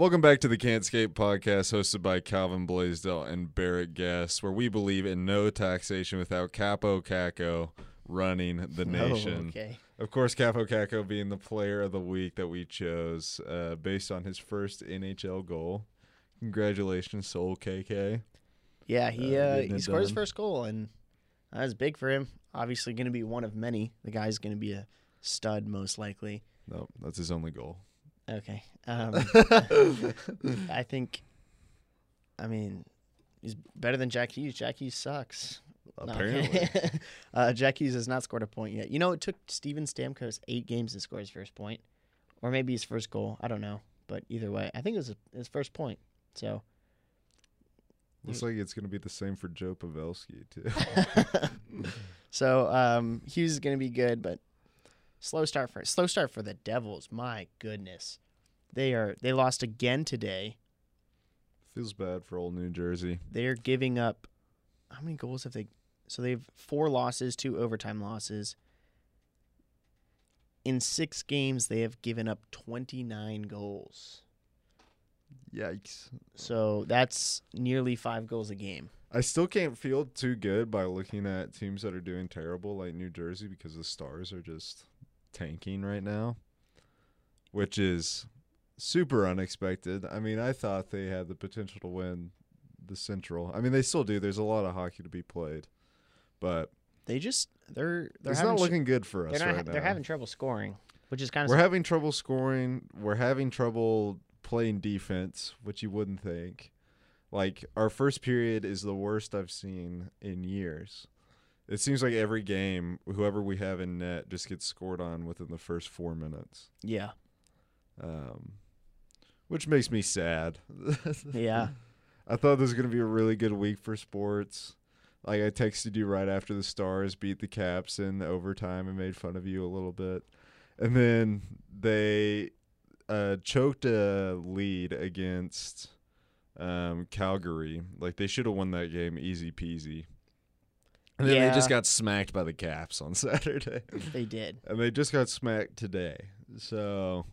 Welcome back to the Can't Skate podcast hosted by Calvin Blaisdell and Barrett Guest, where we believe in no taxation without Kaapo Kakko running the nation. Oh, okay. Of course, Capo Caco being the player of the week that we chose uh, based on his first NHL goal. Congratulations, Soul KK. Yeah, he Uh, uh, he scored his first goal, and that was big for him. Obviously, going to be one of many. The guy's going to be a stud, most likely. No, that's his only goal. Okay. Um, I think. I mean, he's better than Jack Hughes. Jack Hughes sucks. No. Apparently. uh, Jack Hughes has not scored a point yet. You know, it took Steven Stamkos eight games to score his first point, or maybe his first goal. I don't know, but either way, I think it was his first point. So Looks like it's going to be the same for Joe Pavelski, too. so um, Hughes is going to be good, but slow start for slow start for the Devils. My goodness, they are they lost again today. Feels bad for old New Jersey. They're giving up how many goals have they? So they have four losses, two overtime losses. In six games, they have given up twenty nine goals. Yikes. So that's nearly five goals a game. I still can't feel too good by looking at teams that are doing terrible like New Jersey because the Stars are just tanking right now, which is super unexpected. I mean, I thought they had the potential to win the Central. I mean, they still do. There's a lot of hockey to be played, but They just they're they're it's not looking good for us they're not right now. they're having trouble scoring, which is kind of We're having trouble scoring. We're having trouble playing defense, which you wouldn't think. Like our first period is the worst I've seen in years. It seems like every game, whoever we have in net just gets scored on within the first four minutes, yeah um, which makes me sad. yeah. I thought this was gonna be a really good week for sports. Like I texted you right after the Stars beat the Caps in overtime and made fun of you a little bit, and then they uh, choked a lead against um, Calgary. Like they should have won that game easy peasy. And then they just got smacked by the Caps on Saturday, They did. and they just got smacked today. So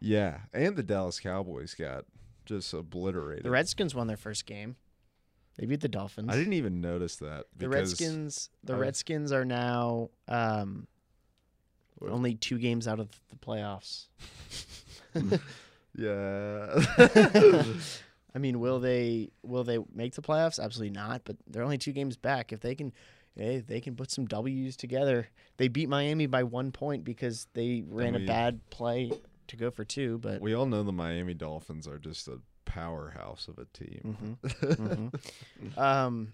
yeah, and the Dallas Cowboys got just obliterated. The Redskins won their first game. They beat the Dolphins. I didn't even notice that. the Redskins. The I- Redskins are now um, only two games out of the playoffs. Yeah. I mean, will they will they make the playoffs? Absolutely not. But they're only two games back. If they can, hey, they can put some W's together. They beat Miami by one point because they ran we- a bad play to go for two. But we all know the Miami Dolphins are just a powerhouse of a team. Mhm. Mhm. um,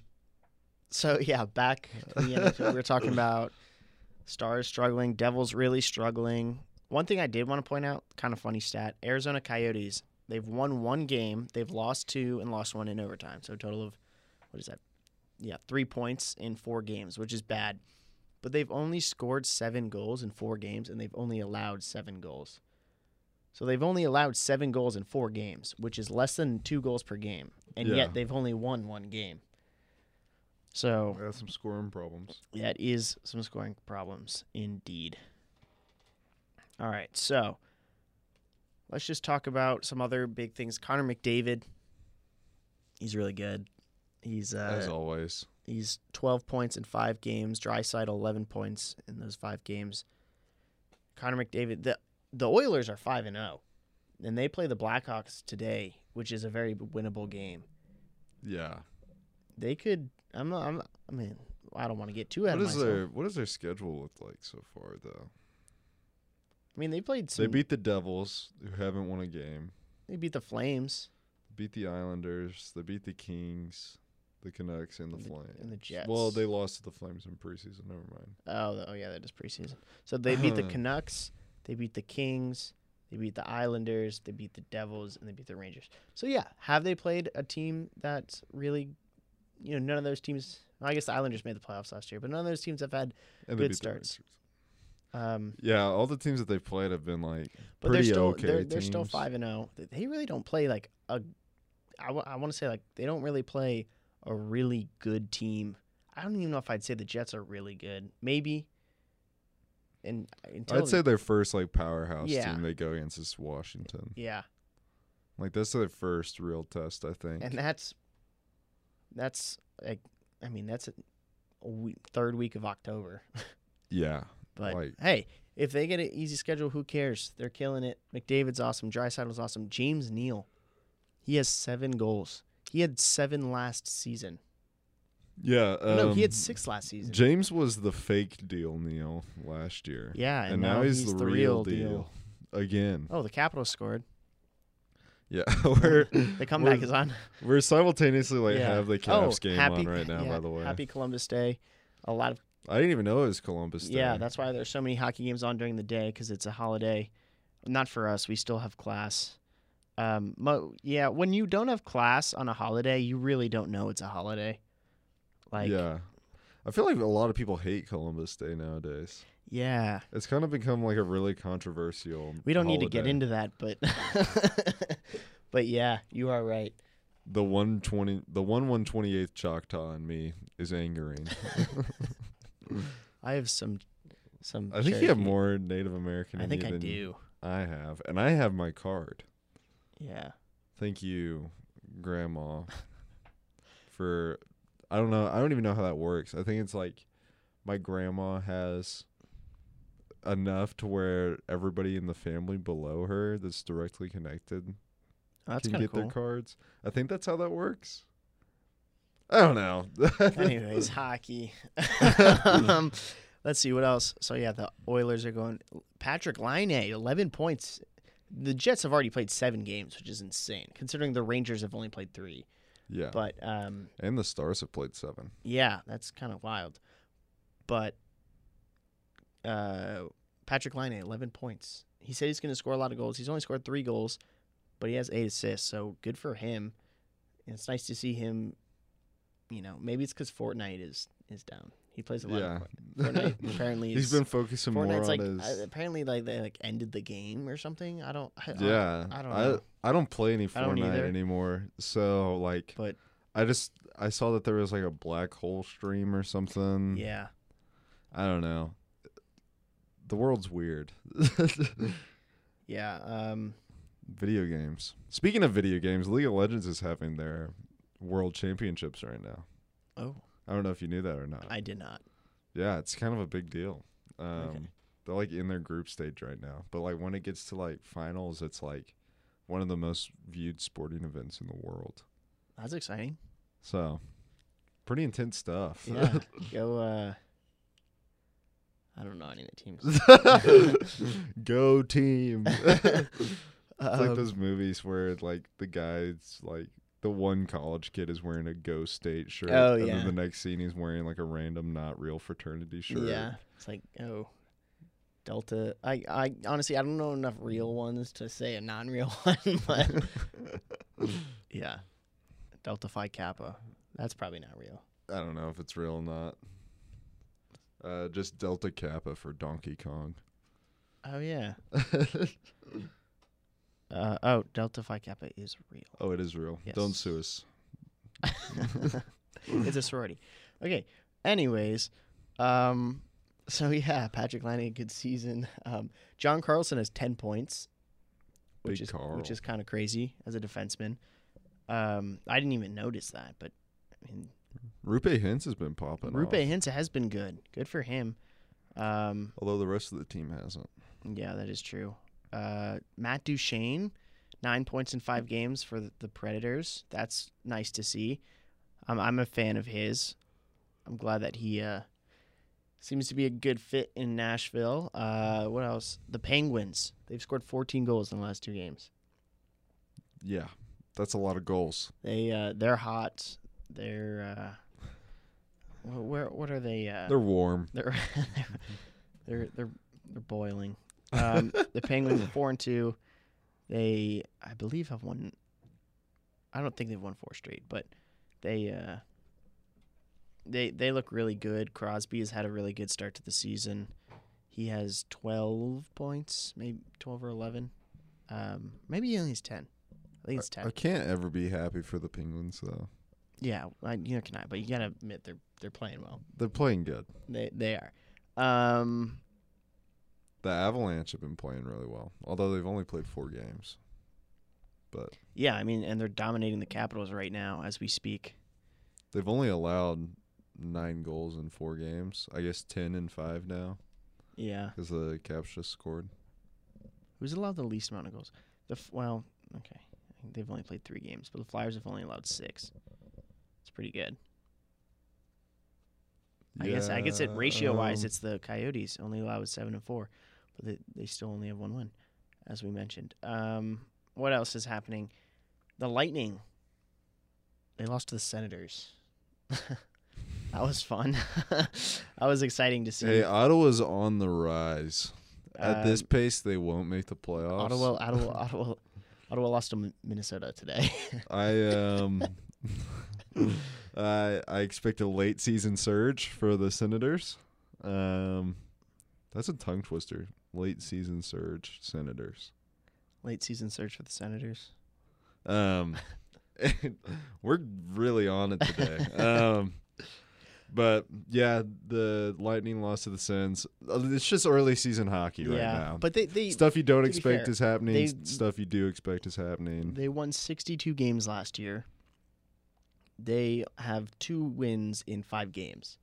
so yeah, back NFL. we were talking about Stars struggling, Devils really struggling. One thing I did want to point out, kind of funny stat: Arizona Coyotes. They've won one game, they've lost two, and lost one in overtime. So a total of what is that? Yeah, three points in four games, which is bad. But they've only scored seven goals in four games, and they've only allowed seven goals. So they've only allowed seven goals in four games, which is less than two goals per game, and Yeah. yet they've only won one game. So got some scoring problems. that is some scoring problems indeed. All right, so let's just talk about some other big things. Connor McDavid, he's really good. He's As uh, always. he's 12 points in five games. Draisaitl 11 points in those five games. Connor McDavid, the the Oilers are five and zero, and they play the Blackhawks today, which is a very winnable game. Yeah. They could. I'm. I'm. I mean, I don't want to get too ahead What of is myself. their what does their schedule look like so far though? I mean, they played. They beat the Devils, who haven't won a game. They beat the Flames Beat the Islanders. They beat the Kings, the Canucks, and the And the- Flames. and the Jets. Well, they lost to the Flames in preseason. Never mind. Oh, oh yeah, that is preseason. So they beat the. Canucks, they beat the Kings, they beat the Islanders, they beat the Devils, and they beat the Rangers. So yeah, have they played a team that's really, you know, none of those teams. well, I guess the Islanders made the playoffs last year, but none of those teams have had. And Good starts. Um, Yeah, all the teams that they've played have been like but they're pretty still okay. they're, they're still five and zero. They really don't play like a. I, w- I want to say like they don't really play a really good team. I don't even know if I'd say the Jets are really good. Maybe. And I'd say their first like powerhouse Yeah. team they go against is Washington. Yeah. Like that's their first real test, I think. and that's that's like I mean that's a, a week, third week of October. yeah. But Like- hey, if they get an easy schedule, who cares? They're killing it. McDavid's awesome. Draisaitl's awesome. James Neal, he has seven goals. He had seven last season. Yeah. no, he had um, six last season. James was the fake deal, Neal, last year. yeah, and, And, now, he's, the, real, deal. deal. Again. Oh, the Capitals scored. Yeah. we're The comeback we're, is on. we're simultaneously like yeah. have the oh, game happy, on right now, yeah, by the way. Happy Columbus Day. A lot of I didn't even know it was Columbus Day. Yeah, that's why there's so many hockey games on during the day because it's a holiday. Not for us. We still have class. Um, mo- yeah, when you don't have class on a holiday, you really don't know it's a holiday. Like, yeah. I feel like a lot of people hate Columbus Day nowadays. Yeah, it's kind of become like a really controversial. we don't need to get into that, but but yeah, you are right. the one twenty, the one one twenty eighth Choctaw in me is angering. I have some some. I think you have Cherokee. more Native American. I in think you I than do. I have, and I have my card. Yeah. Thank you, Grandma, for. I don't know. I don't even know how that works. I think it's like my grandma has enough to where everybody in the family below her that's directly connected Oh, that's can kind get of cool. their cards. I think that's how that works. I don't know. Anyways, hockey. um, let's see what else. So yeah, the Oilers are going. Patrik Laine, eleven points. The Jets have already played seven games, which is insane considering the Rangers have only played three. yeah, But um, and the Stars have played seven. yeah, that's kind of wild. But uh, Patrik Laine, eleven points. He said he's going to score a lot of goals. He's only scored three goals, but he has eight assists. So good for him. And it's nice to see him. You know, maybe it's because Fortnite is is down. He plays a lot. Yeah, Of Fortnite. Fortnite apparently he's been focusing more on like his. uh, apparently like they like ended the game or something. I don't. I, I- yeah, I don't I, know. I don't play any Fortnite anymore. So like, but I just I saw that there was like a black hole stream or something. yeah, I don't know. The world's weird. yeah. Um, video games. Speaking of video games, League of Legends is having their world championships right now. oh, I don't know if you knew that or not. I did not. yeah, it's kind of a big deal. Um, Okay. They're like in their group stage right now, but like when it gets to like finals, it's like one of the most viewed sporting events in the world. That's exciting. So, pretty intense stuff. Yeah. Go. uh I don't know any of the teams. Go team. it's like Um, those movies where like the guy's like the one college kid is wearing a Go State shirt. Oh, and yeah. then the next scene he's wearing like a random not real fraternity shirt. Yeah, it's like oh, Delta. I I honestly I don't know enough real ones to say a non-real one, but yeah, Delta Phi Kappa. That's probably not real. I don't know if it's real or not. Uh, just Delta Kappa for Donkey Kong. Oh yeah. Uh, oh, Delta Phi Kappa is real. oh, it is real. Don't sue us. it's a sorority. Okay. Anyways, um, so yeah, Patrick Lanning, good season. Um, John Carlson has ten points, which Big is Carl. which is kind of crazy as a defenseman. Um, I didn't even notice that, but I mean, Roope Hintz has been popping Roope off, Hintz has been good. Good for him. Um, although the rest of the team hasn't. yeah, that is true. Uh, Matt Duchene, nine points in five games for the, Predators. That's nice to see. I'm I'm a fan of his. I'm glad that he uh, seems to be a good fit in Nashville. Uh, what else? The Penguins. They've scored 14 goals in the last two games. Yeah, that's a lot of goals. They uh, they're hot. They're uh, where what are they? Uh, They're warm. They're they're they're they're boiling. Um, the Penguins are four and two. They, I believe, have won. I don't think they've won four straight, but they uh, they they look really good. Crosby has had a really good start to the season. He has twelve points, maybe twelve or eleven. Um, maybe he only has ten. I think it's ten. I can't ever be happy for the Penguins though. Yeah, I, you know, can I? But you gotta admit they're they're playing well. They're playing good. They they are. Um, The Avalanche have been playing really well, although they've only played four games. but Yeah, I mean, and they're dominating the Capitals right now as we speak. they've only allowed nine goals in four games. I guess ten and five now Yeah. because the Caps just scored. Who's allowed the least amount of goals? The f- well, okay, I think they've only played three games, but the Flyers have only allowed six. It's pretty good. I guess I guess it ratio wise, um, it's the Coyotes only allowed seven and four, but they they still only have one win, as we mentioned. Um, what else is happening? The Lightning. They lost to the Senators. that was fun. that was exciting to see. Hey, Ottawa's on the rise. At this Um, pace, they won't make the playoffs. Ottawa, Ottawa, Ottawa, Ottawa lost to Minnesota today. I um, I I expect a late season surge for the Senators. Um, that's a tongue twister. Late season surge, Senators. Late season surge for the Senators. Um, we're really on it today. um, but yeah, the Lightning lost to the Sens. Uh, It's just early season hockey right now. but they they stuff you don't expect fair, is happening. they- stuff you do expect is happening. they won 62 games last year. They have two wins in five games.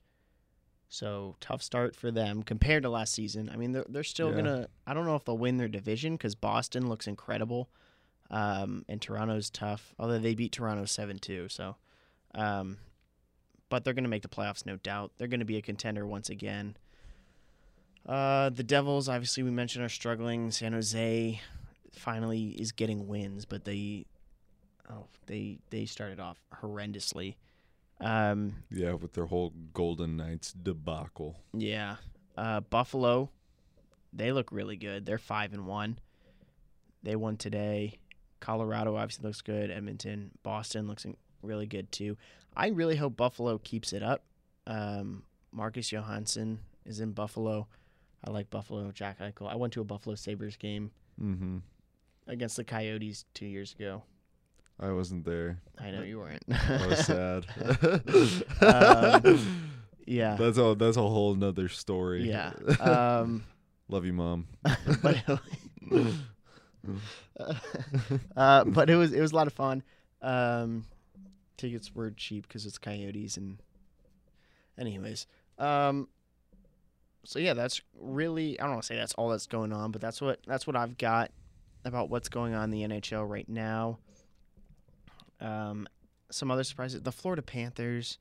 So tough start for them compared to last season. I mean, they're they're still Yeah. gonna. I don't know if they'll win their division because Boston looks incredible, um, and Toronto's tough. Although they beat Toronto seven two, so, um, but they're gonna make the playoffs, no doubt. They're gonna be a contender once again. Uh, the Devils, obviously, we mentioned are struggling. San Jose finally is getting wins, but they, oh, they they started off horrendously. Um, Yeah, with their whole Golden Knights debacle. yeah. Uh, Buffalo, they look really good. They're five and one. They won today. Colorado obviously looks good. Edmonton, Boston looks really good too. I really hope Buffalo keeps it up. Um, Marcus Johansson is in Buffalo. I like Buffalo. Jack Eichel. I went to a Buffalo Sabres game Mm-hmm. against the Coyotes two years ago. I wasn't there. I know you weren't. I was sad. Um, yeah. That's a that's a whole nother story. Yeah. Um, Love you, mom. but uh, but it was it was a lot of fun. Um, tickets were cheap because it's Coyotes and, anyways. Um, so yeah, that's really I don't want to say that's all that's going on, but that's what that's what I've got about what's going on in the NHL right now. Um, some other surprises: the Florida Panthers,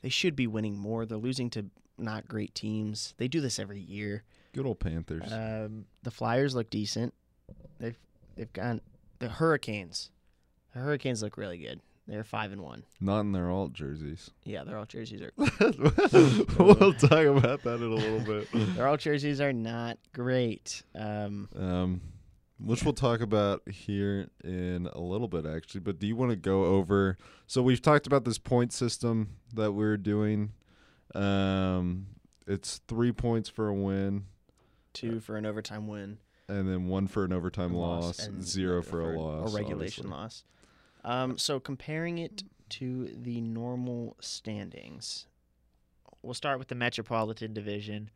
they should be winning more. They're losing to not great teams. They do this every year. Good old Panthers. Um, the Flyers look decent. They've they've got the Hurricanes. The Hurricanes look really good. They're five and one. Not in their alt jerseys. Yeah, their all jerseys are we'll talk about that in a little bit. their all jerseys are not great. Um, Um, which we'll talk about here in a little bit, actually. But do you want to go over? So we've talked about this point system that we're doing. Um, it's three points for a win, two for an overtime win, and then one for an overtime loss, and zero for a loss, or regulation obviously. loss. Um, so comparing it to the normal standings, we'll start with the Metropolitan Division.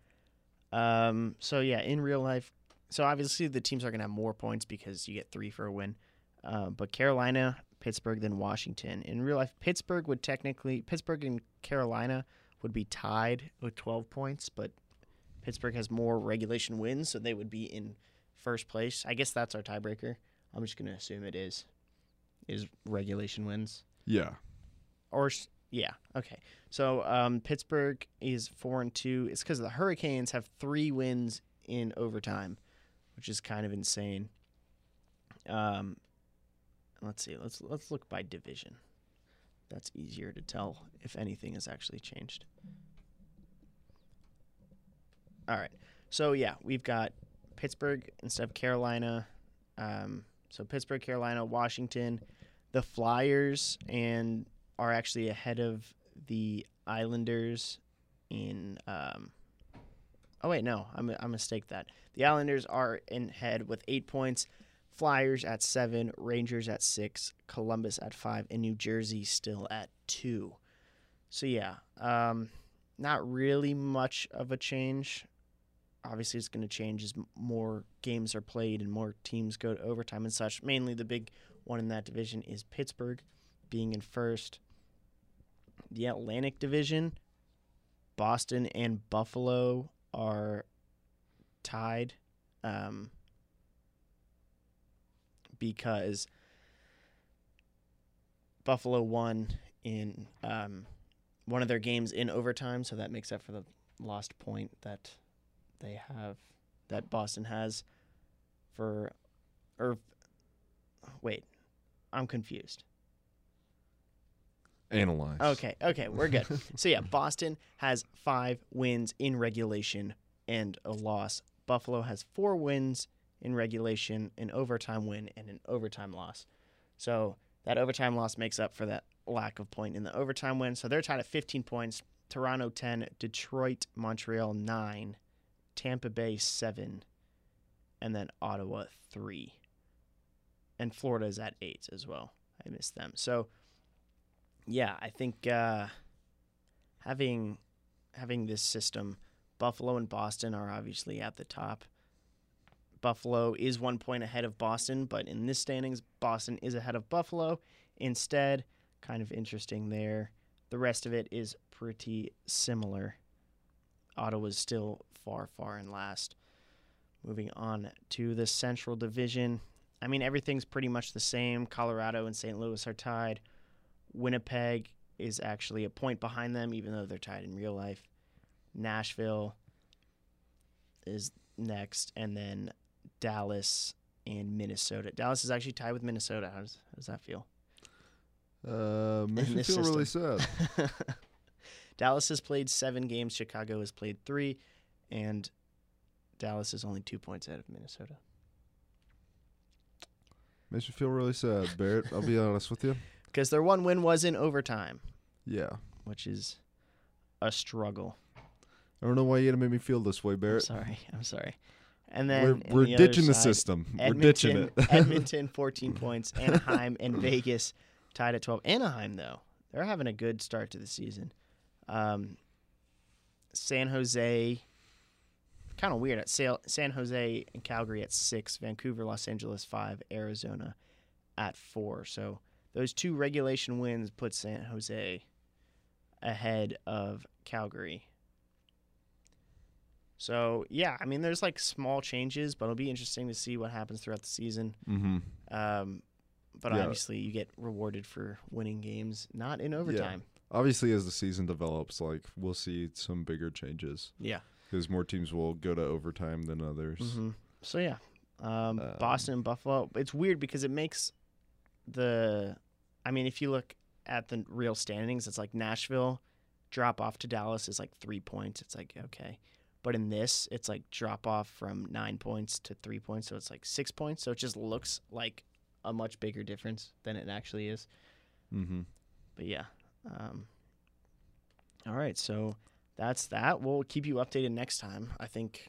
Um, so yeah, in real life, so obviously the teams are gonna have more points because you get three for a win. Uh, but Carolina, Pittsburgh, then Washington. In real life, Pittsburgh would technically Pittsburgh and Carolina would be tied with 12 points, but Pittsburgh has more regulation wins, so they would be in first place. I guess that's our tiebreaker. I'm just gonna assume it is is regulation wins Yeah, or yeah okay. So um, Pittsburgh is four and two. It's because the Hurricanes have three wins in overtime, which is kind of insane. Um, let's see. Let's let's look by division. That's easier to tell if anything has actually changed. All right. So yeah, we've got Pittsburgh instead of Carolina. Um, so Pittsburgh, Carolina, Washington, the Flyers, and are actually ahead of the Islanders in. Um, oh wait, no, I'm I mistake that. The Islanders are in head with eight points. Flyers at seven, Rangers at six, Columbus at five, and New Jersey still at two. So yeah, um, not really much of a change. Obviously, it's going to change as more games are played and more teams go to overtime and such. Mainly, the big one in that division is Pittsburgh, being in first. The Atlantic Division, Boston and Buffalo are tied um, because Buffalo won in um, one of their games in overtime, so that makes up for the lost point that they have that Boston has for or wait, I'm confused. Analyze. Okay, okay, we're good. so yeah, Boston has 5 wins in regulation and a loss. Buffalo has 4 wins in regulation, an overtime win and an overtime loss. So that overtime loss makes up for that lack of point in the overtime win. So they're tied at 15 points. Toronto 10, Detroit, Montreal 9, Tampa Bay 7, and then Ottawa 3. And Florida is at 8 as well. I missed them. So yeah, I think uh, having having this system, Buffalo and Boston are obviously at the top. Buffalo is one point ahead of Boston, but in this standings, Boston is ahead of Buffalo. Instead, kind of interesting there. The rest of it is pretty similar. Ottawa's still far, far in last. Moving on to the Central Division. I mean, everything's pretty much the same. Colorado and St. Louis are tied. Winnipeg is actually a point behind them, even though they're tied in real life. Nashville is next, and then Dallas and Minnesota. Dallas is actually tied with Minnesota. How does, how does that feel? Uh, makes me feel really sad. Dallas has played seven games. Chicago has played three, and Dallas is only two points ahead of Minnesota. Makes me feel really sad, Barrett. I'll be honest with you. Because their one win was in overtime, Yeah. which is a struggle. I don't know why you had to make me feel this way, I'm Barrett. sorry. I'm sorry. And then We're, we're the ditching the side, system. Edmonton, we're ditching it. Edmonton, 14 points. Anaheim and Vegas tied at 12. Anaheim, though, they're having a good start to the season. Um, San Jose, kind of weird. At Sa- San Jose and Calgary at six, Vancouver, Los Angeles five, Arizona at four. So those two regulation wins put San Jose ahead of Calgary. So yeah, I mean, there's like small changes, but it'll be interesting to see what happens throughout the season. mm-hmm. Um, but Yeah. obviously, you get rewarded for winning games, not in overtime. Obviously, as the season develops, like we'll see some bigger changes Yeah. because more teams will go to overtime than others. hmm So yeah, um, Um, Boston and Buffalo. It's weird because it makes the. I mean, if you look at the real standings, it's like Nashville drop off to Dallas is like three points. It's like okay, but in this, it's like drop off from nine points to three points, so it's like six points. So it just looks like a much bigger difference than it actually is. Mm-hmm. But yeah. Um, all right, so that's that. We'll keep you updated next time. I think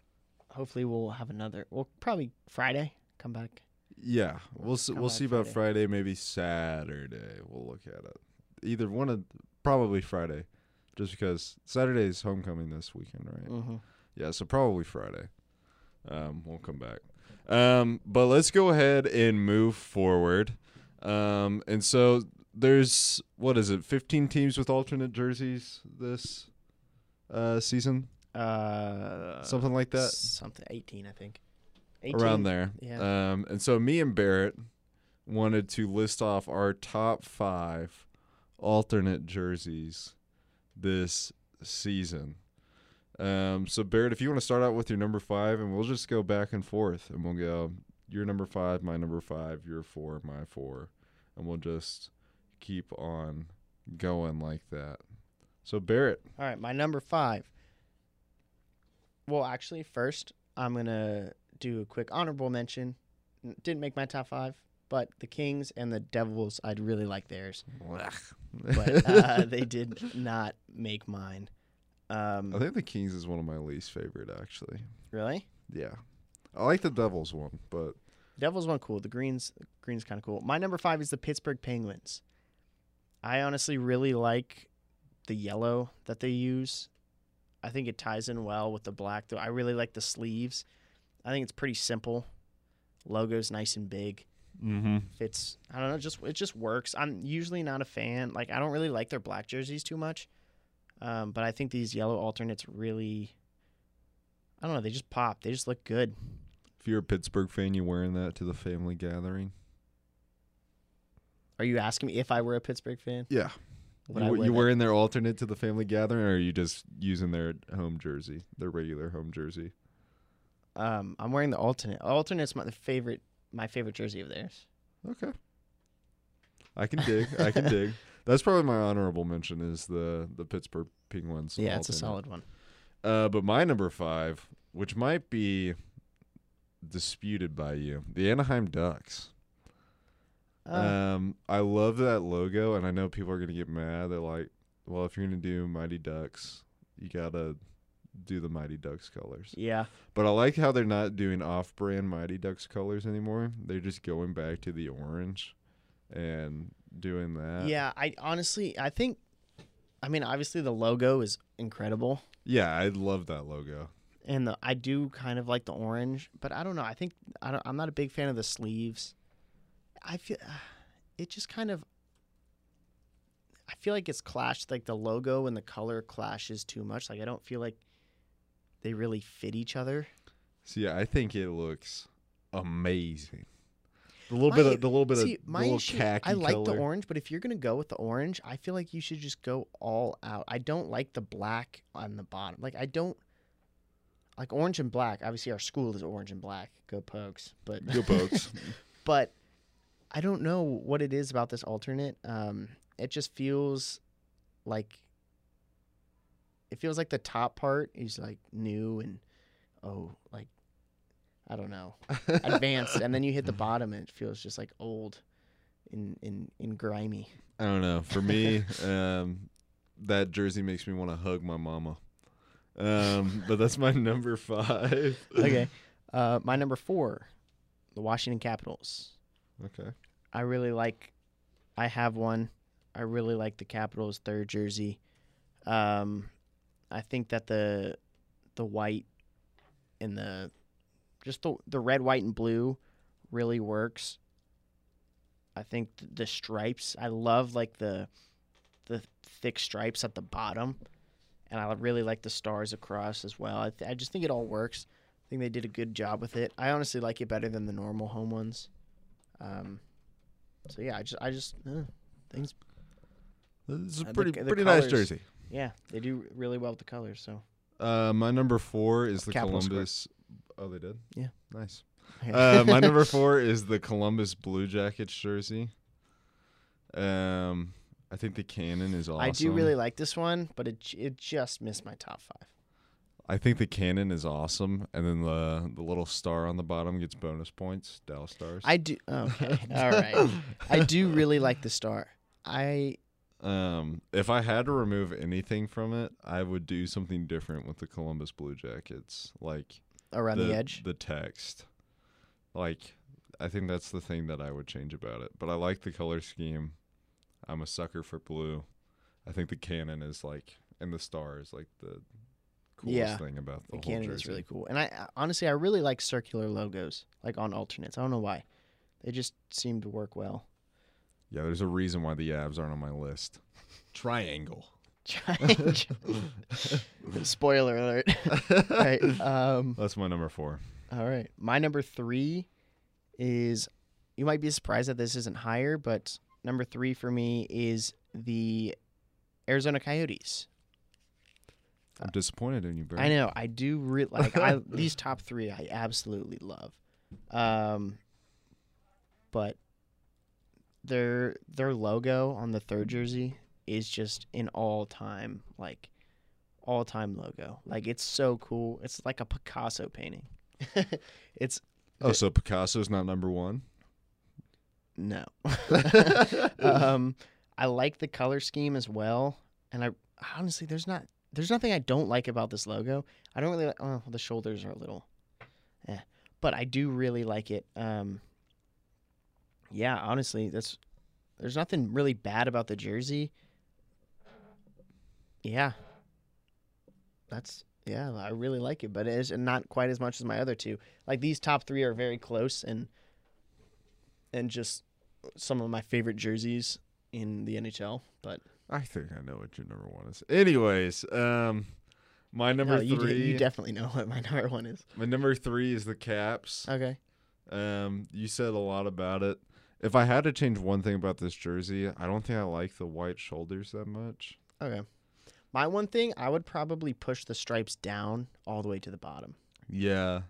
hopefully we'll have another. Well, probably Friday. Come back. Yeah, we'll s- we'll see about Friday. Friday, maybe Saturday. We'll look at it. Either one of probably Friday, just because Saturday's homecoming this weekend, right? Mm-hmm. Yeah, so probably Friday. Um, we'll come back. Um, but let's go ahead and move forward. Um, and so there's what is it? 15 teams with alternate jerseys this uh, season, Uh, something like that, Something eighteen, I think. 18? around there. Yeah. Um, and so me and Barrett wanted to list off our top five alternate jerseys this season. Um, so Barrett, if you want to start out with your number five, and we'll just go back and forth, and we'll go your number five, my number five, your four, my four, and we'll just keep on going like that. So Barrett, All right, my number five. Well, actually, first I'm gonna do a quick honorable mention. Didn't make my top five, but the Kings and the Devils, I'd really like theirs, but uh, they did not make mine. Um, I think the Kings is one of my least favorite, actually. really, Yeah, I like the Devils one, but Devils one cool. The Greens, Greens kind of cool. My number five is the Pittsburgh Penguins. I honestly really like the yellow that they use. I think it ties in well with the black. Though I really like the sleeves. I think it's pretty simple. Logo's nice and big. Mm-hmm. fits. I don't know, just it just works. I'm usually not a fan. Like I don't really like their black jerseys too much, um, but I think these yellow alternates really. I don't know. They just pop. They just look good. If you're a Pittsburgh fan, you're wearing that to the family gathering? Are you asking me if I were a Pittsburgh fan? Yeah. Would you you wearing their alternate to the family gathering, or are you just using their home jersey, their regular home jersey? Um, I'm wearing the alternate. Alternate's my favorite. My favorite jersey of theirs. Okay. I can dig. I can dig. That's probably my honorable mention is the the Pittsburgh Penguins. Yeah, it's a solid one. Uh, but my number five, which might be disputed by you, the Anaheim Ducks. Uh, Um, I love that logo, and I know people are gonna get mad. They're like, "Well, if you're gonna do Mighty Ducks, you gotta do the Mighty Ducks colors." yeah, But I like how they're not doing off-brand Mighty Ducks colors anymore. They're just going back to the orange and doing that. yeah. I honestly, I think. I mean, obviously the logo is incredible. yeah, I love that logo. and the I do kind of like the orange, but I don't know. I think I don't, I'm not a big fan of the sleeves. I feel it just kind of. I feel like it's clashed. Like the logo and the color clashes too much. Like I don't feel like they really fit each other. See, I think it looks amazing. The little My- bit of the little bit See, of my little issue, khaki I like color. the orange, but if you're gonna go with the orange, I feel like you should just go all out. I don't like the black on the bottom. Like I don't like orange and black. Obviously, our school is orange and black. Go Pokes! But Go Pokes. but I don't know what it is about this alternate. Um, it just feels like it feels like the top part is like new and oh, like I don't know, advanced, and then you hit the bottom and it feels just like old and and, and grimy. I don't know. For me, um, that jersey makes me want to hug my mama. Um, but that's my number five. Okay, uh, my number four, the Washington Capitals. Okay. I really like. I have one. I really like the Capitals' third jersey. Um, I think that the the white and the just the the red, white, and blue really works. I think th- the stripes. I love like the the thick stripes at the bottom, and I really like the stars across as well. I, th- I just think it all works. I think they did a good job with it. I honestly like it better than the normal home ones. Um, so yeah, I just I just uh, things. It's Uh, a pretty c- the pretty nice jersey. Yeah, they do really well with the colors. So Uh, my number four is the Capitals square. Columbus. Oh, they did. Yeah. Nice. Uh, my number four is the Columbus Blue Jackets jersey. Um, I think the cannon is awesome. I do really like this one, but it it just missed my top five. I think the cannon is awesome, and then the the little star on the bottom gets bonus points. Dallas Stars. I do. Okay, all right. I do really like the star. I Um, if I had to remove anything from it, I would do something different with the Columbus Blue Jackets, like around the, edge. the text. Like, I think that's the thing that I would change about it. But I like the color scheme. I'm a sucker for blue. I think the cannon is like, and the star is like the coolest Yeah, thing about the, the whole cannon jersey. is really cool, and I I- honestly I really like circular logos, like on alternates. I don't know why, they just seem to work well. Yeah, there's a reason why the Avs aren't on my list. Triangle. Spoiler alert. all right. Um, That's my number four. All right. My number three is you might be surprised that this isn't higher, but number three for me is the Arizona Coyotes. I'm disappointed in you, bro. I know. I do really like I these top three I absolutely love. Um but their their logo on the third jersey is just an all time like all time logo. Like it's so cool. It's like a Picasso painting. it's Oh, so Picasso's not number one? No. um, I like the color scheme as well, and I honestly there's not there's nothing I don't like about this logo. I don't really like. Oh, the shoulders are a little, eh, but I do really like it. Um, yeah, honestly, that's there's nothing really bad about the jersey. Yeah, that's yeah, I really like it, but it is not quite as much as my other two. Like these top three are very close, and and just some of my favorite jerseys in the NHL. But I think I know what your number one is. Anyways, um, my number no, you, three. de- you definitely know what my number one is. my number three is the Caps. Okay. Um, you said a lot about it. If I had to change one thing about this jersey, I don't think I like the white shoulders that much. Okay. My one thing, I would probably push the stripes down all the way to the bottom. Yeah.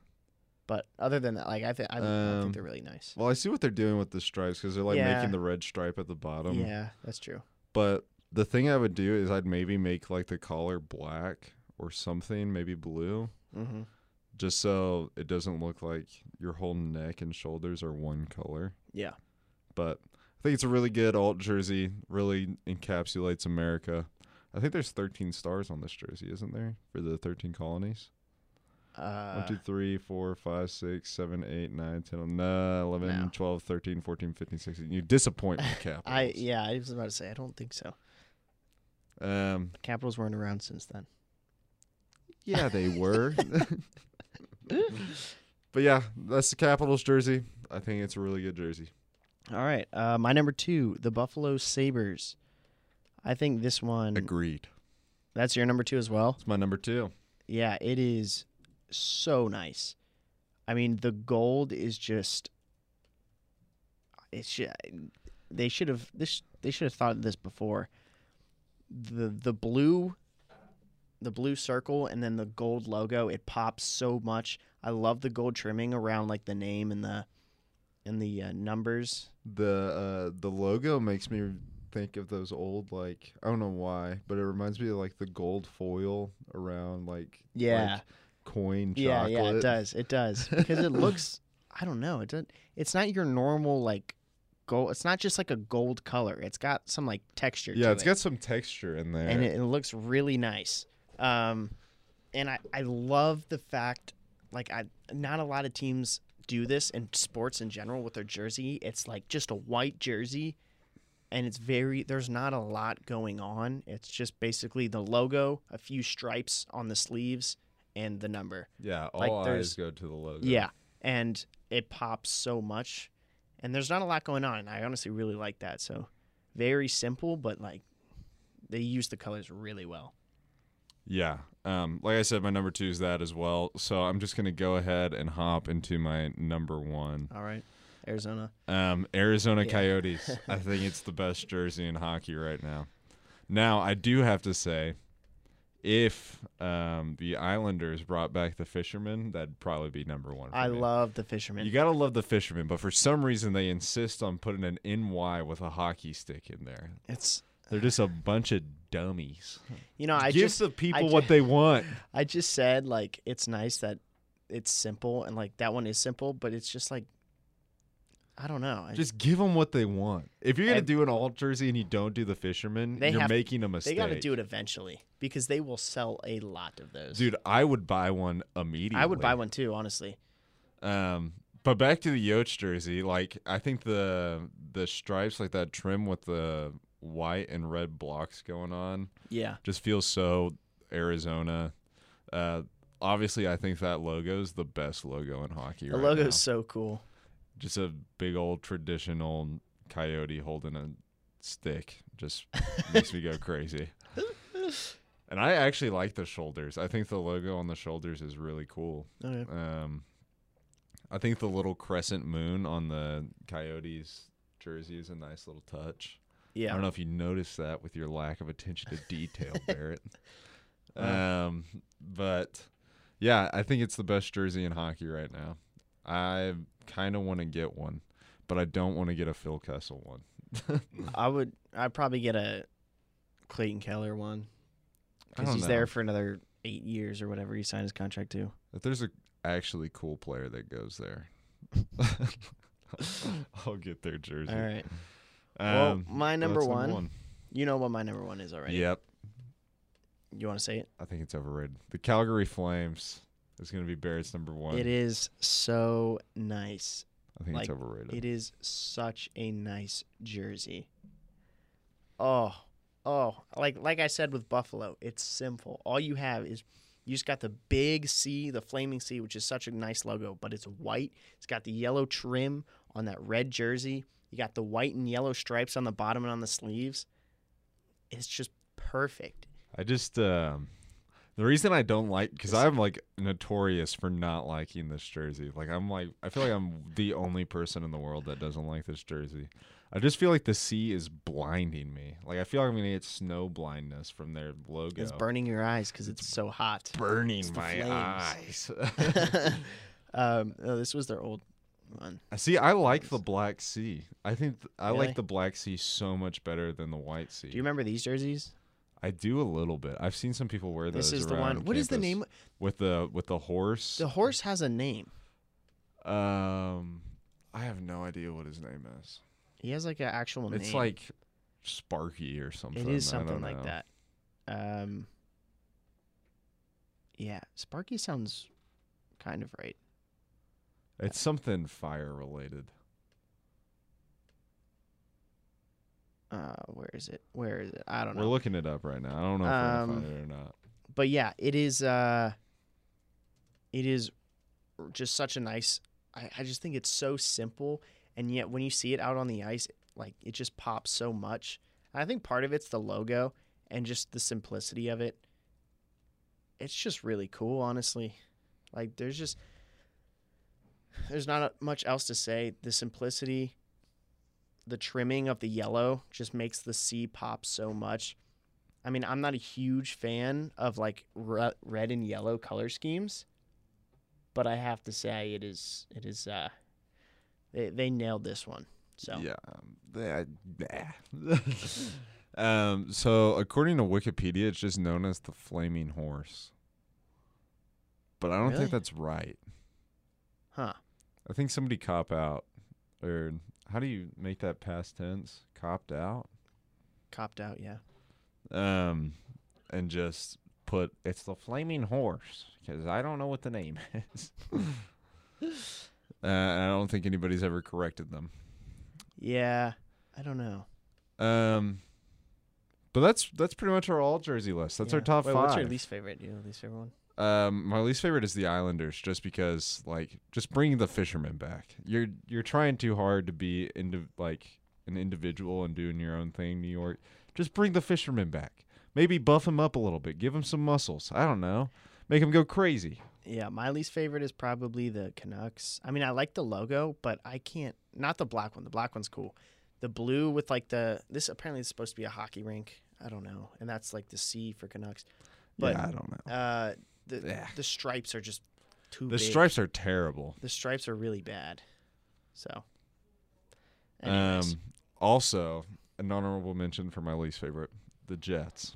But other than that, like I think I, I Um, think they're really nice. Well, I see what they're doing with the stripes because they're like Yeah. making the red stripe at the bottom. yeah, that's true. But the thing I would do is I'd maybe make like the collar black or something, maybe blue, Mm-hmm. just so it doesn't look like your whole neck and shoulders are one color. Yeah. But I think it's a really good alt jersey. Really encapsulates America. I think there's 13 stars on this jersey, isn't there, for the 13 colonies? Uh, One, two, three, four, five, six, seven, eight, nine, 10, no, 11, No. 12, 13, 14, 15, 16. You disappoint me, Capitals. I yeah, I was about to say I don't think so. Um, Capitals weren't around since then. yeah, they were. but yeah, that's the Capitals jersey. I think it's a really good jersey. All right, uh, my number two, the Buffalo Sabres. I think this one. Agreed. That's your number two as well. It's my number two. Yeah, it is so nice. I mean, the gold is just. It should. They should have this. They should have thought of this before. The the blue. The blue circle and then the gold logo. It pops so much. I love the gold trimming around like the name and the, and the uh, numbers. The uh, the logo makes me think of those old like I don't know why, but it reminds me of like the gold foil around like Yeah. like, coin chocolate. yeah, yeah, it does. It does because it looks. I don't know. It does. It's not your normal like gold. It's not just like a gold color. It's got some like texture. Yeah, it's it, got some texture in there. and it, it looks really nice. Um, and I I love the fact like I not a lot of teams do this in sports in general with their jersey. It's like just a white jersey. And it's very, there's not a lot going on. It's just basically the logo, a few stripes on the sleeves, and the number. yeah, all like, eyes go to the logo. Yeah, and it pops so much, and there's not a lot going on. And I honestly really like that. So very simple, but like they use the colors really well. Yeah. Um, like I said, my number two is that as well. So I'm just gonna go ahead and hop into my number one. All right, Arizona. Um, Arizona Yeah. Coyotes. I think it's the best jersey in hockey right now. Now I do have to say, if um, the Islanders brought back the Fishermen, that'd probably be number one. I me. love the Fishermen. You gotta love the Fishermen, but for some reason they insist on putting an NY with a hockey stick in there. it's They're just a bunch of dummies. you know I Give just the people what they want. I just said like it's nice that it's simple and like that one is simple, but it's just like I don't know. I, Just give them what they want. If you're gonna And- do an alt jersey and you don't do the fisherman, They you're have- making a mistake. they got to do it eventually because they will sell a lot of those. dude. I would buy one immediately. I would buy one too, honestly. Um, but back to the Yotes jersey, like I think the the stripes, like that trim with the white and red blocks going on, Yeah. just feels so Arizona. Uh, obviously, I think that logo is the best logo in hockey. The right logo's now. so cool. Just a big old traditional coyote holding a stick just makes me go crazy. And I actually like the shoulders. I think the logo on the shoulders is really cool. Okay. Um, I think the little crescent moon on the Coyotes jersey is a nice little touch. Yeah. I don't know if you noticed that with your lack of attention to detail, Barrett. Um, but yeah, I think it's the best jersey in hockey right now. I kind of want to get one, but I don't want to get a Phil Kessel one. I would. I'd probably get a Clayton Keller one because he's know. there for another eight years or whatever he signed his contract to. If there's a actually cool player that goes there, I'll get their jersey. All right. well, Um, my so number that's one, You know what my number one is already. Yep, You want to say it? I think it's overrated. The Calgary Flames going to be Barrett's number one. It is so nice. I think it's overrated. It is such a nice jersey. Oh, oh, like like I said with Buffalo, it's simple. All you have is you just got the big C, the flaming C, which is such a nice logo, but it's white. It's got the yellow trim on that red jersey. You got the white and yellow stripes on the bottom and on the sleeves. It's just perfect. I just um, the reason I don't like because I'm like notorious for not liking this jersey. Like I'm like I feel like I'm the only person in the world that doesn't like this jersey. I just feel like the sea is blinding me. Like I feel like I'm gonna get snow blindness from their logo. It's burning your eyes because it's, so hot. burning It's my eyes. um, oh, this was their old one. See, I like the Black Sea. I think th- I Really? like the Black Sea so much better than the White Sea. Do you remember these jerseys? I do a little bit. I've seen some people wear those. This is the one. What is the name? with the with the horse? The horse has a name. Um, I have no idea what his name is. He has like an actual name. It's like Sparky or something. it is something like know. that. Um, yeah, Sparky sounds kind of right. It's something fire related. Uh, where is it? Where is it? I don't know. We're looking it up right now. I don't know if we're gonna Um, find it or not. but yeah, it is. Uh, it is just such a nice. I, I just think it's so simple, and yet when you see it out on the ice, like it just pops so much. And I think part of it's the logo and just the simplicity of it. It's just really cool, honestly. Like there's just there's not much else to say. The simplicity, the trimming of the yellow just makes the C pop so much. I mean, I'm not a huge fan of like re- red and yellow color schemes, but I have to say it is it is uh they they nailed this one. So Yeah. um, nah. um. So according to Wikipedia, it's just known as the flaming horse. But I don't Really? think that's right. huh. I think somebody cop out, or how do you make that past tense? Copped out. Copped out, yeah. Um, and just put it's the flaming horse because I don't know what the name is. uh, and I don't think anybody's ever corrected them. Yeah. I don't know. Um, but that's that's pretty much our all jersey list. That's our top Wait, five. What's your least favorite? You know, least favorite one? Um, my least favorite is the Islanders, just because like just bringing the fishermen back. You're you're trying too hard to be into like an individual and doing your own thing, New York. Just bring the fishermen back. Maybe buff them up a little bit. Give them some muscles. I don't know. Make them go crazy. Yeah, my least favorite is probably the Canucks. I mean, I like the logo, but I can't. Not the black one. The black one's cool. The blue with like the this apparently is supposed to be a hockey rink. I don't know, and that's like the C for Canucks. But yeah, I don't know. uh, the Yeah. the stripes are just too. The big. stripes are terrible. The stripes are really bad. So. Anyways. Um, also, an honorable mention for my least favorite, the Jets.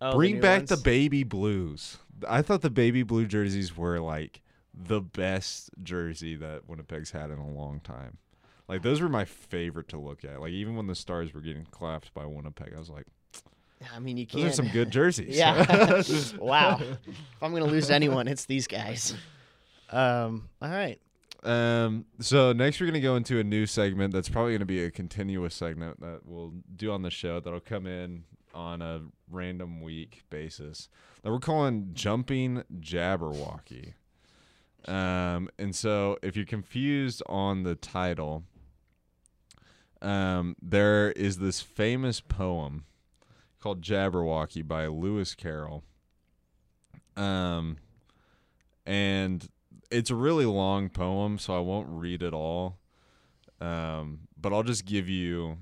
Oh, Bring new back the baby blues. I thought the baby blue jerseys were like the best jersey that Winnipeg's had in a long time. Like those were my favorite to look at. Like even when the Stars were getting clapped by Winnipeg, I was like, I mean, you can't. are some good jerseys. Yeah. wow. If I'm gonna lose anyone, it's these guys. Um. All right. Um. So next we're gonna go into a new segment that's probably gonna be a continuous segment that we'll do on the show that'll come in on a random week basis that we're calling jumping Jabberwocky. Um. And so if you're confused on the title, um, there is this famous poem called Jabberwocky by Lewis Carroll. Um. And it's a really long poem, so I won't read it all. Um, but I'll just give you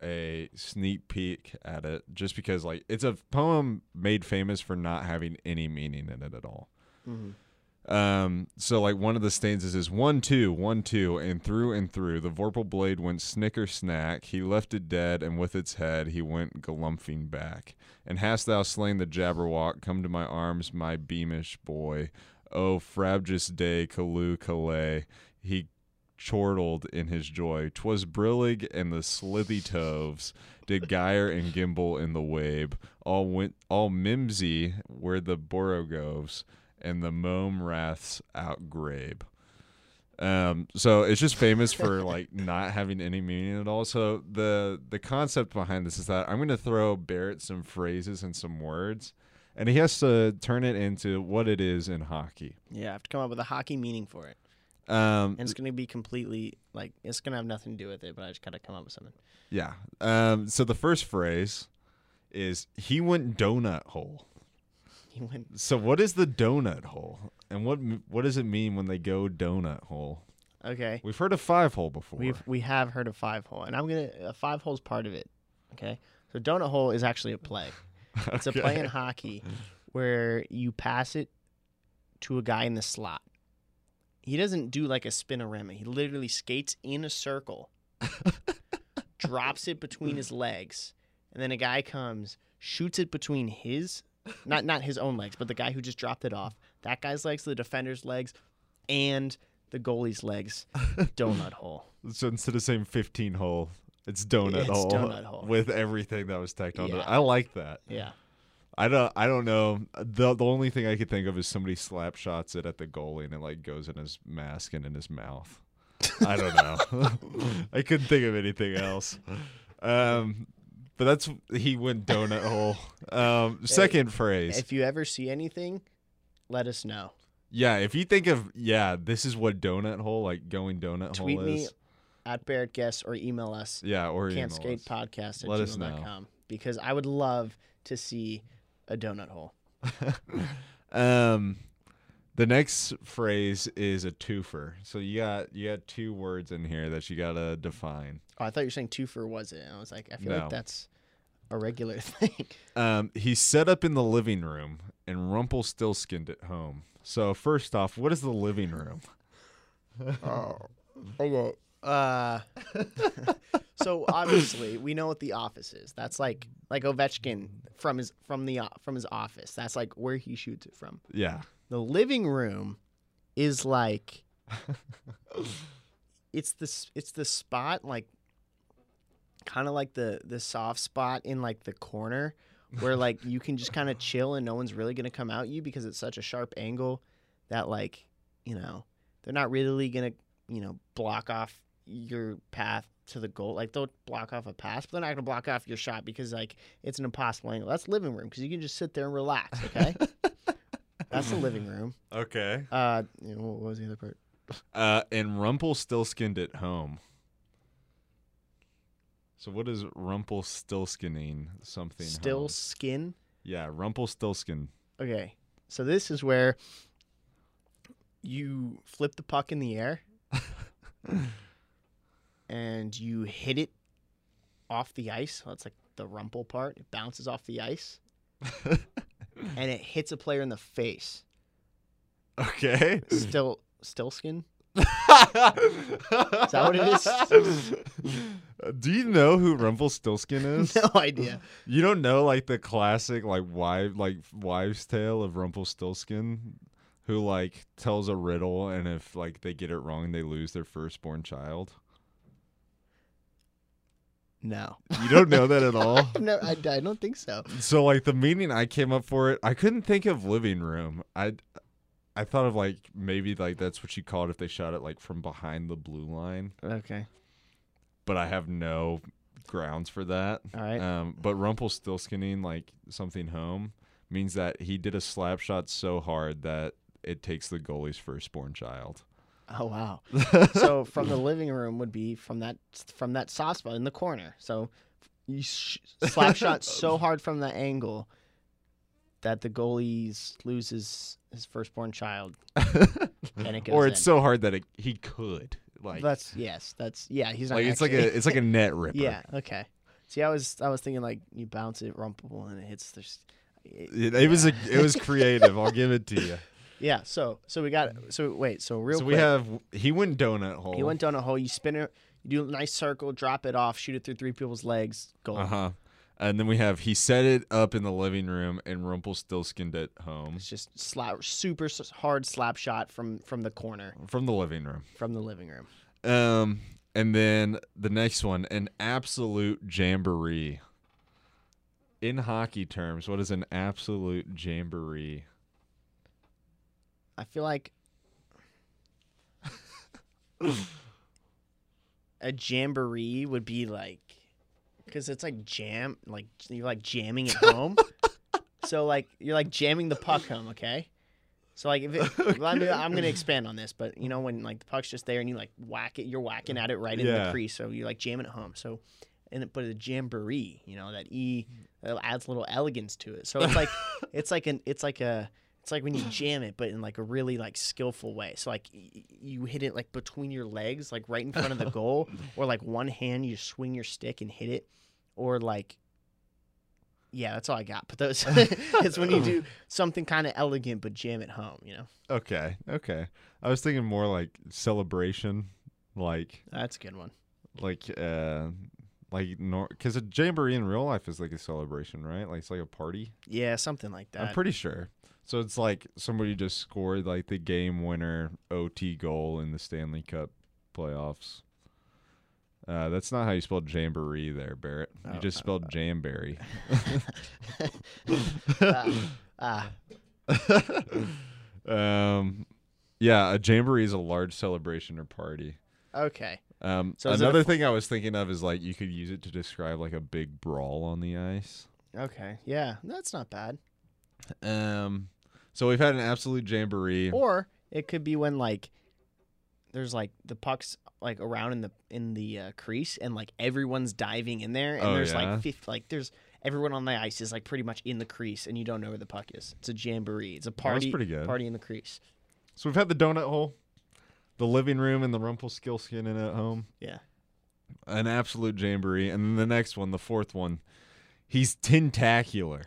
a sneak peek at it, just because like it's a poem made famous for not having any meaning in it at all. Mhm. Um, so like one of the stanzas is one two one two, and through and through the vorpal blade went snicker snack. He left it dead, and with its head he went galumphing back. And hast thou slain the Jabberwock? Come to my arms, my beamish boy. O frabjous day, Calloo Callay. He chortled in his joy. 'Twas brillig and the slithy toves did gyre and gimble in the wabe. All went all mimsy were the borogoves and the mome raths outgrabe. Um, so it's just famous for like not having any meaning at all. So the the concept behind this is that I'm going to throw Barrett some phrases and some words, and he has to turn it into what it is in hockey. Yeah, I have to come up with a hockey meaning for it. Um, and it's gonna be completely like it's gonna have nothing to do with it. But I just gotta come up with something. yeah. Um, so the first phrase is he went donut hole. He went. So what is the donut hole, and what what does it mean when they go donut hole? Okay. We've heard of five hole before. We've we have heard of five hole, and I'm gonna uh, five hole's part of it. Okay, so donut hole is actually a play. It's a play in hockey where you pass it to a guy in the slot. He doesn't do like a spinorama. He literally skates in a circle, drops it between his legs, and then a guy comes, shoots it between his not not his own legs, but the guy who just dropped it off. That guy's legs, the defender's legs, and the goalie's legs. Donut hole. So instead of saying 15 hole, it's donut It's hole. donut hole. with everything that was tacked onto it. Yeah. I like that. Yeah. I don't. I don't know. the The only thing I could think of is somebody slap shots it at the goalie and it like goes in his mask and in his mouth. I don't know. I couldn't think of anything else. Um, but that's he went donut hole. Um, second phrase. If you ever see anything, let us know. yeah, if you think of yeah, this is what donut hole like going donut Tweet hole me is. at Barrett Guest or email us Yeah, or can't skate podcast at Let gmail.com because I would love to see a donut hole. um, the next phrase is a twofer. So you got you got two words in here that you gotta define. Oh, I thought you were saying twofer was it? And I was like, I feel No. like that's a regular thing. Um, he's set up in the living room, and Rumpelstiltskin at home. So first off, what is the living room? oh, okay. Uh, so obviously we know what the office is. That's like like Ovechkin from his from the o- from his office. That's like where he shoots it from. Yeah, The living room is like it's the it's the spot like kind of like the the soft spot in like the corner where like you can just kind of chill and no one's really going to come out you because it's such a sharp angle that like you know they're not really going to you know block off your path to the goal like they'll block off a pass but they're not going to block off your shot because like it's an impossible angle. That's living room because you can just sit there and relax okay that's the living room Okay. uh you know, what was the other part Uh, and Rumpelstiltskin at home. So what is Rumpelstiltskinning something? still home? skin Yeah, Rumpelstiltskin. Okay. So this is where you flip the puck in the air and you hit it off the ice. So it's like the rumple part. It bounces off the ice and it hits a player in the face. Okay. Still still skin? is that what it is? Uh, do you know who Rumpelstiltskin is? No idea. You don't know like the classic like wife like wives tale of Rumpelstiltskin who like tells a riddle and if like they get it wrong they lose their firstborn child. No. You don't know that at all? no, I, I don't think so. So like the meaning I came up for it, I couldn't think of living room. I I thought of like maybe like that's what you call it if they shot it like from behind the blue line, Okay. but I have no grounds for that. All right. Um, but Rumpelstiltskinning like something home means that he did a slap shot so hard that it takes the goalie's firstborn child. Oh wow. so from the living room would be from that from that soft spot in the corner. So you sh- slap shot so hard from that angle that the goalie loses his firstborn child, and it goes or in. it's so hard that it, he could like that's yes, that's yeah. He's not like it's like a it's like a net ripper. yeah. Okay. See, I was I was thinking like you bounce it, rumple, and it hits the. It, it was a it was creative. I'll give it to you. Yeah. So so we got so wait so real so quick. we have he went donut hole. He went a hole. You spin it. You do a nice circle, drop it off, shoot it through three people's legs. Goal. Uh huh. And then we have he set it up in the living room and Rumpelstiltskin at home It's just slap, super hard slap shot from from the corner from the living room. from the living room. Um, and then the next one, an absolute jamboree. In hockey terms, what is an absolute jamboree? I feel like a jamboree would be like because it's like jam, like you're like jamming at home. so like you're like jamming the puck home, okay? So like if it, well, I'm, gonna expand on this, but you know when like the puck's just there and you like whack it, you're whacking at it right in the crease, so you're like jamming it home. So, and it- but a jamboree, you know that e adds a little elegance to it. So it's like it's like an it's like a it's like when you jam it, but in like a really like skillful way. So like y- you hit it like between your legs, like right in front of the goal, or like one hand you swing your stick and hit it, or like yeah, that's all I got. But those it's when you do something kind of elegant but jam it home. You know, Okay, okay. I was thinking more like celebration, like that's a good one. like uh like nor because a jamboree in real life is like a celebration, right? Like it's like a party. Yeah, something like that. I'm pretty sure. So it's like somebody just scored like the game winner OT goal in the Stanley Cup playoffs. Uh, that's not how you spelled jamboree there, Barrett. You Oh, just uh, spelled jamberry. Ah, um, yeah, a jamboree is a large celebration or party. okay. Um, So is it a another fu- thing I was thinking of is like you could use it to describe like a big brawl on the ice. Okay. Yeah, that's not bad. Um, so we've had an absolute jamboree. Or it could be when like there's like the pucks like around in the in the uh, crease and like everyone's diving in there and Oh, there's yeah? like fifth, like there's everyone on the ice is like pretty much in the crease and you don't know where the puck is. It's a jamboree. It's a party pretty good. party in the crease. So we've had the donut hole, the living room, and the Rumpelstiltskin in at home. Yeah. An absolute jamboree, and then the next one, the fourth one, he's tentacular.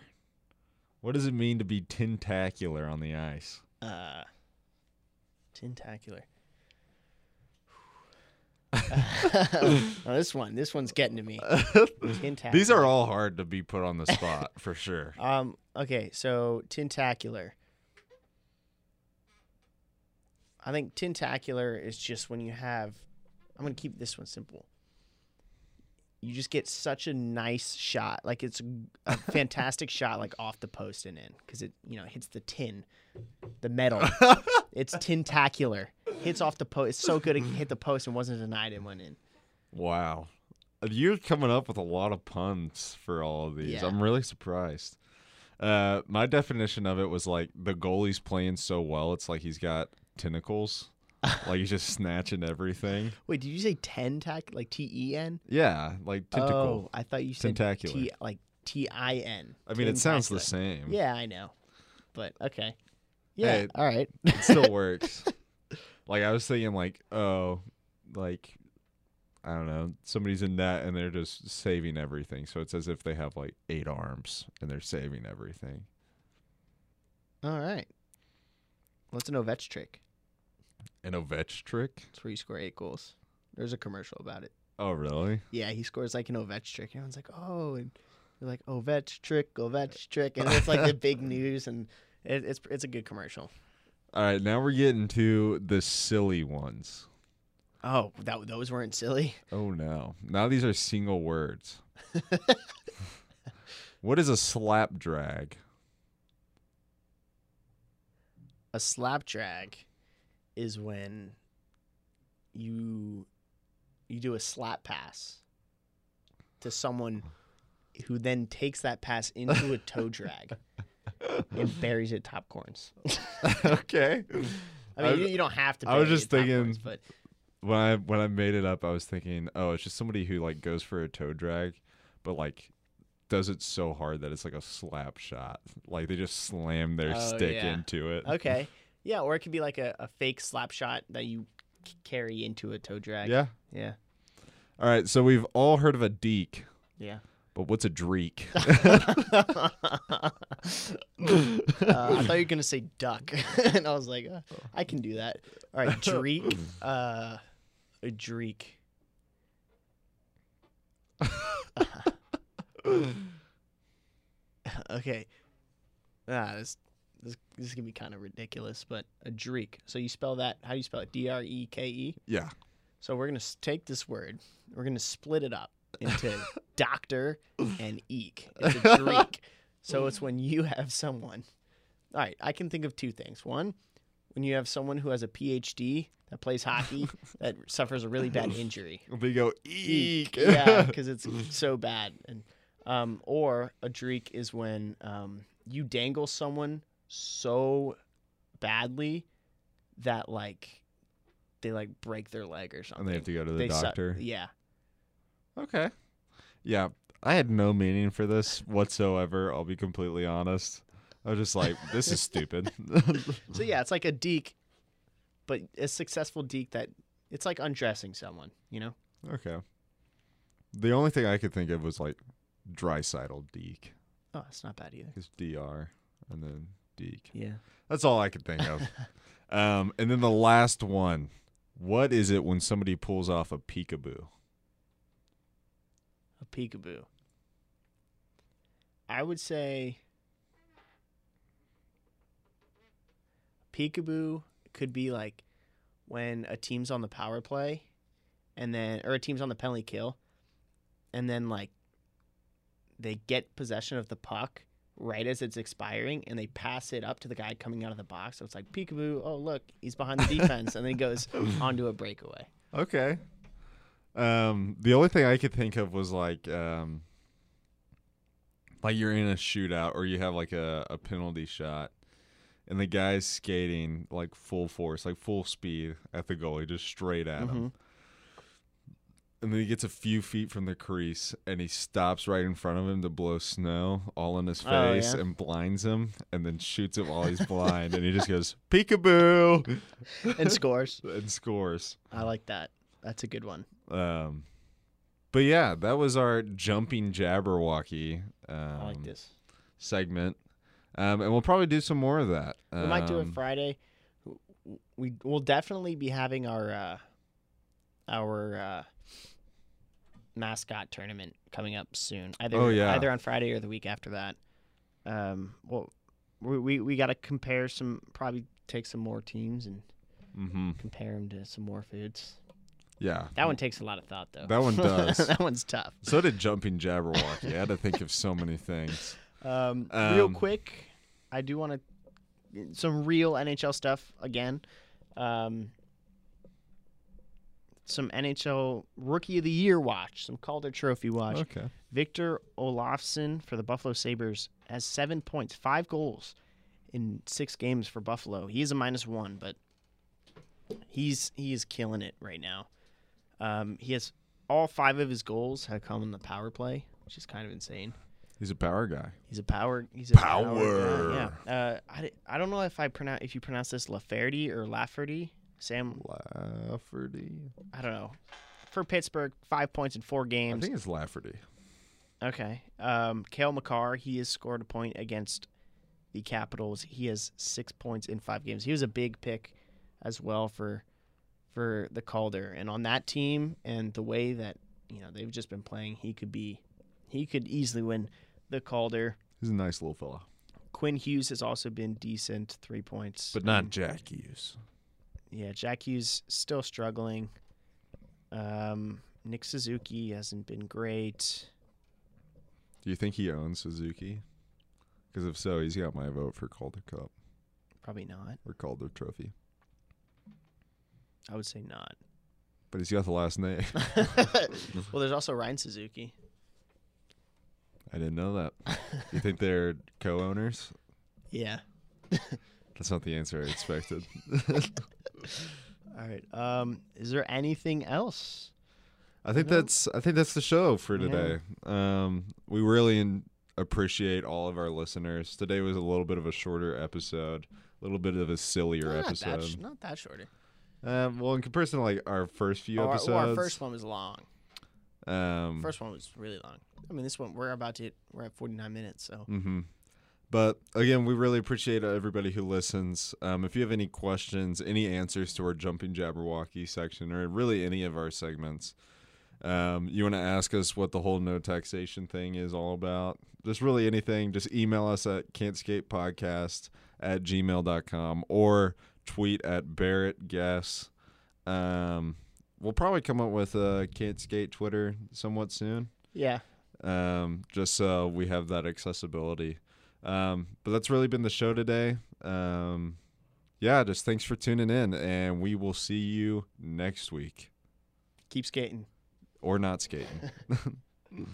What does it mean to be tentacular on the ice? Uh tentacular. Now this one, this one's getting to me. Tentacular. These are all hard to be put on the spot for sure. Um. Okay. So tentacular. I think tentacular is just when you have. I'm gonna keep this one simple. You just get such a nice shot, like it's a fantastic shot, like off the post and in, because it you know hits the tin, the metal. it's tentacular. Hits off the post. It's so good it hit the post and wasn't denied and went in. Wow. You're coming up with a lot of puns for all of these. Yeah. I'm really surprised. Uh, my definition of it was like the goalie's playing so well, it's like he's got tentacles. like he's just snatching everything. Wait, did you say tentac like T E N? Yeah, like tentacle. Oh, I thought you said Tentacular. T like T I N. I mean, it sounds the same. Yeah, I know. But okay. Yeah. Hey, all right. It still works. like I was thinking, like, oh, like I don't know, somebody's in that and they're just saving everything. So it's as if they have like eight arms and they're saving everything. all right. What's an Ovech trick? An Ovech trick? It's where you score eight goals. There's a commercial about it. Oh, really? Yeah, he scores like an Ovech trick. Everyone's like, oh, and you're like Ovech trick, Ovech trick, and it's like the big news, and it, it's it's a good commercial. All right, now we're getting to the silly ones. Oh, that those weren't silly. Oh no. Now these are single words. what is a slap drag? A slap drag is when you you do a slap pass to someone who then takes that pass into a toe drag and buries it top corns. okay. I mean, I- you, you don't have to. I was just thinking- corns, but When I when I made it up, I was thinking, oh, it's just somebody who like goes for a toe drag, but like does it so hard that it's like a slap shot. Like they just slam their Oh, stick yeah. into it. okay, yeah, or it could be like a, a fake slap shot that you c- carry into a toe drag. Yeah. yeah, All right. So we've all heard of a deke, yeah. but what's a dreek? uh, I thought you were gonna say duck, and I was like, uh, I can do that. All right, dreek. Uh, a dreek. okay. Ah, this this this is gonna be kind of ridiculous, but a dreek. So you spell that? How do you spell it? D R E K E. yeah. So we're gonna take this word. We're gonna split it up into doctor and eek. It's a dreek. so it's when you have someone. All right, I can think of two things. One, when you have someone who has a PhD that plays hockey that suffers a really bad injury. They go Eek. eek. yeah, because it's so bad. And um, or a dreek is when um, you dangle someone so badly that like they like break their leg or something. And they have to go to the They doctor. yeah. Okay. Yeah, I had no meaning for this whatsoever. I'll be completely honest. I was just like, this is stupid. So yeah, it's like a deke, but a successful deke that it's like undressing someone. You know. okay. The only thing I could think of was like Draisaitl deke. Oh, it's not bad either. It's DR and then deke. Yeah. That's all I could think of. um, and then the last one. What is it when somebody pulls off a peekaboo? A peekaboo. I would say peekaboo could be like when a team's on the power play and then or a team's on the penalty kill and then like they get possession of the puck right as it's expiring and they pass it up to the guy coming out of the box. So it's like peekaboo, oh look, he's behind the defense and then he goes onto a breakaway. Okay. Um, the only thing I could think of was like, um, like you're in a shootout or you have like a, a penalty shot, and the guy's skating like full force, like full speed at the goalie, just straight at Mhm. him. And then he gets a few feet from the crease, and he stops right in front of him to blow snow all in his Oh, face yeah. and blinds him, and then shoots him while he's blind, and he just goes peekaboo And scores. and scores. I like that. That's a good one. Um, but yeah, that was our jumping Jabberwocky um, I like this. segment, um, and we'll probably do some more of that. We might do it Um, Friday. We will definitely be having our uh, our uh, mascot tournament coming up soon. Either Oh, yeah. either on Friday or the week after that. Um, well, we we, we got to compare some. Probably take some more teams and mhm. compare them to some more foods. Yeah, That one takes a lot of thought, though. That one does. that one's tough. So did jumping Jabberwocky. I had to think of so many things. Um, real Um, quick, I do want to some real NHL stuff again. Um, some NHL Rookie of the Year watch, some Calder Trophy watch. Okay. Victor Olofsson for the Buffalo Sabres has seven points, five goals in six games for Buffalo. He is a minus one, but he's he is killing it right now. Um, he has all five of his goals have come in the power play, which is kind of insane. He's a power guy. He's a power. He's a power. Power. guy, yeah. Uh, I, I don't know if I pronounce if you pronounce this Laferty or Lafferty. Sam, Lafferty. I don't know. For Pittsburgh, five points in four games. I games. think it's Lafferty. Okay. Um, Cale Makar, he has scored a point against the Capitals. He has six points in five games. He was a big pick as well for for the Calder. And on that team and the way that you know they've just been playing, he could be he could easily win the Calder. He's a nice little fella, Quinn Hughes has also been decent, three points. but not Jack Hughes. Yeah, Jack Hughes still struggling. Um, Nick Suzuki hasn't been great. Do you think he owns Suzuki? Because if so, he's got my vote for Calder Cup Probably not. or Calder Trophy. I would say not. But he's got the last name. well, there's also Ryan Suzuki. I didn't know that. You think they're co-owners? Yeah. That's not the answer I expected. All right. Um, is there anything else? I think No. that's I think that's the show for Yeah. today. Um, we really in, appreciate all of our listeners. Today was a little bit of a shorter episode, a little bit of a sillier not episode. That sh- not that shorter. um, well, in comparison to like our first few our, episodes, well, our first one was long. um, First one was really long. I mean, this one we're about to hit, we're at 49 minutes. So Mm-hmm. But again, we really appreciate everybody who listens. Um, if you have any questions, any answers to our Jumping Jabberwocky section, or really any of our segments, um, you want to ask us what the whole no taxation thing is all about, just really anything, just email us at can'tskatepodcast at gmail.com or tweet at Barrett Guess. Um, we'll probably come up with a Can't Skate Twitter somewhat soon yeah, um, just so we have that accessibility. Um, but that's really been the show today. Um, yeah, just thanks for tuning in, and we will see you next week keep skating. or not skating.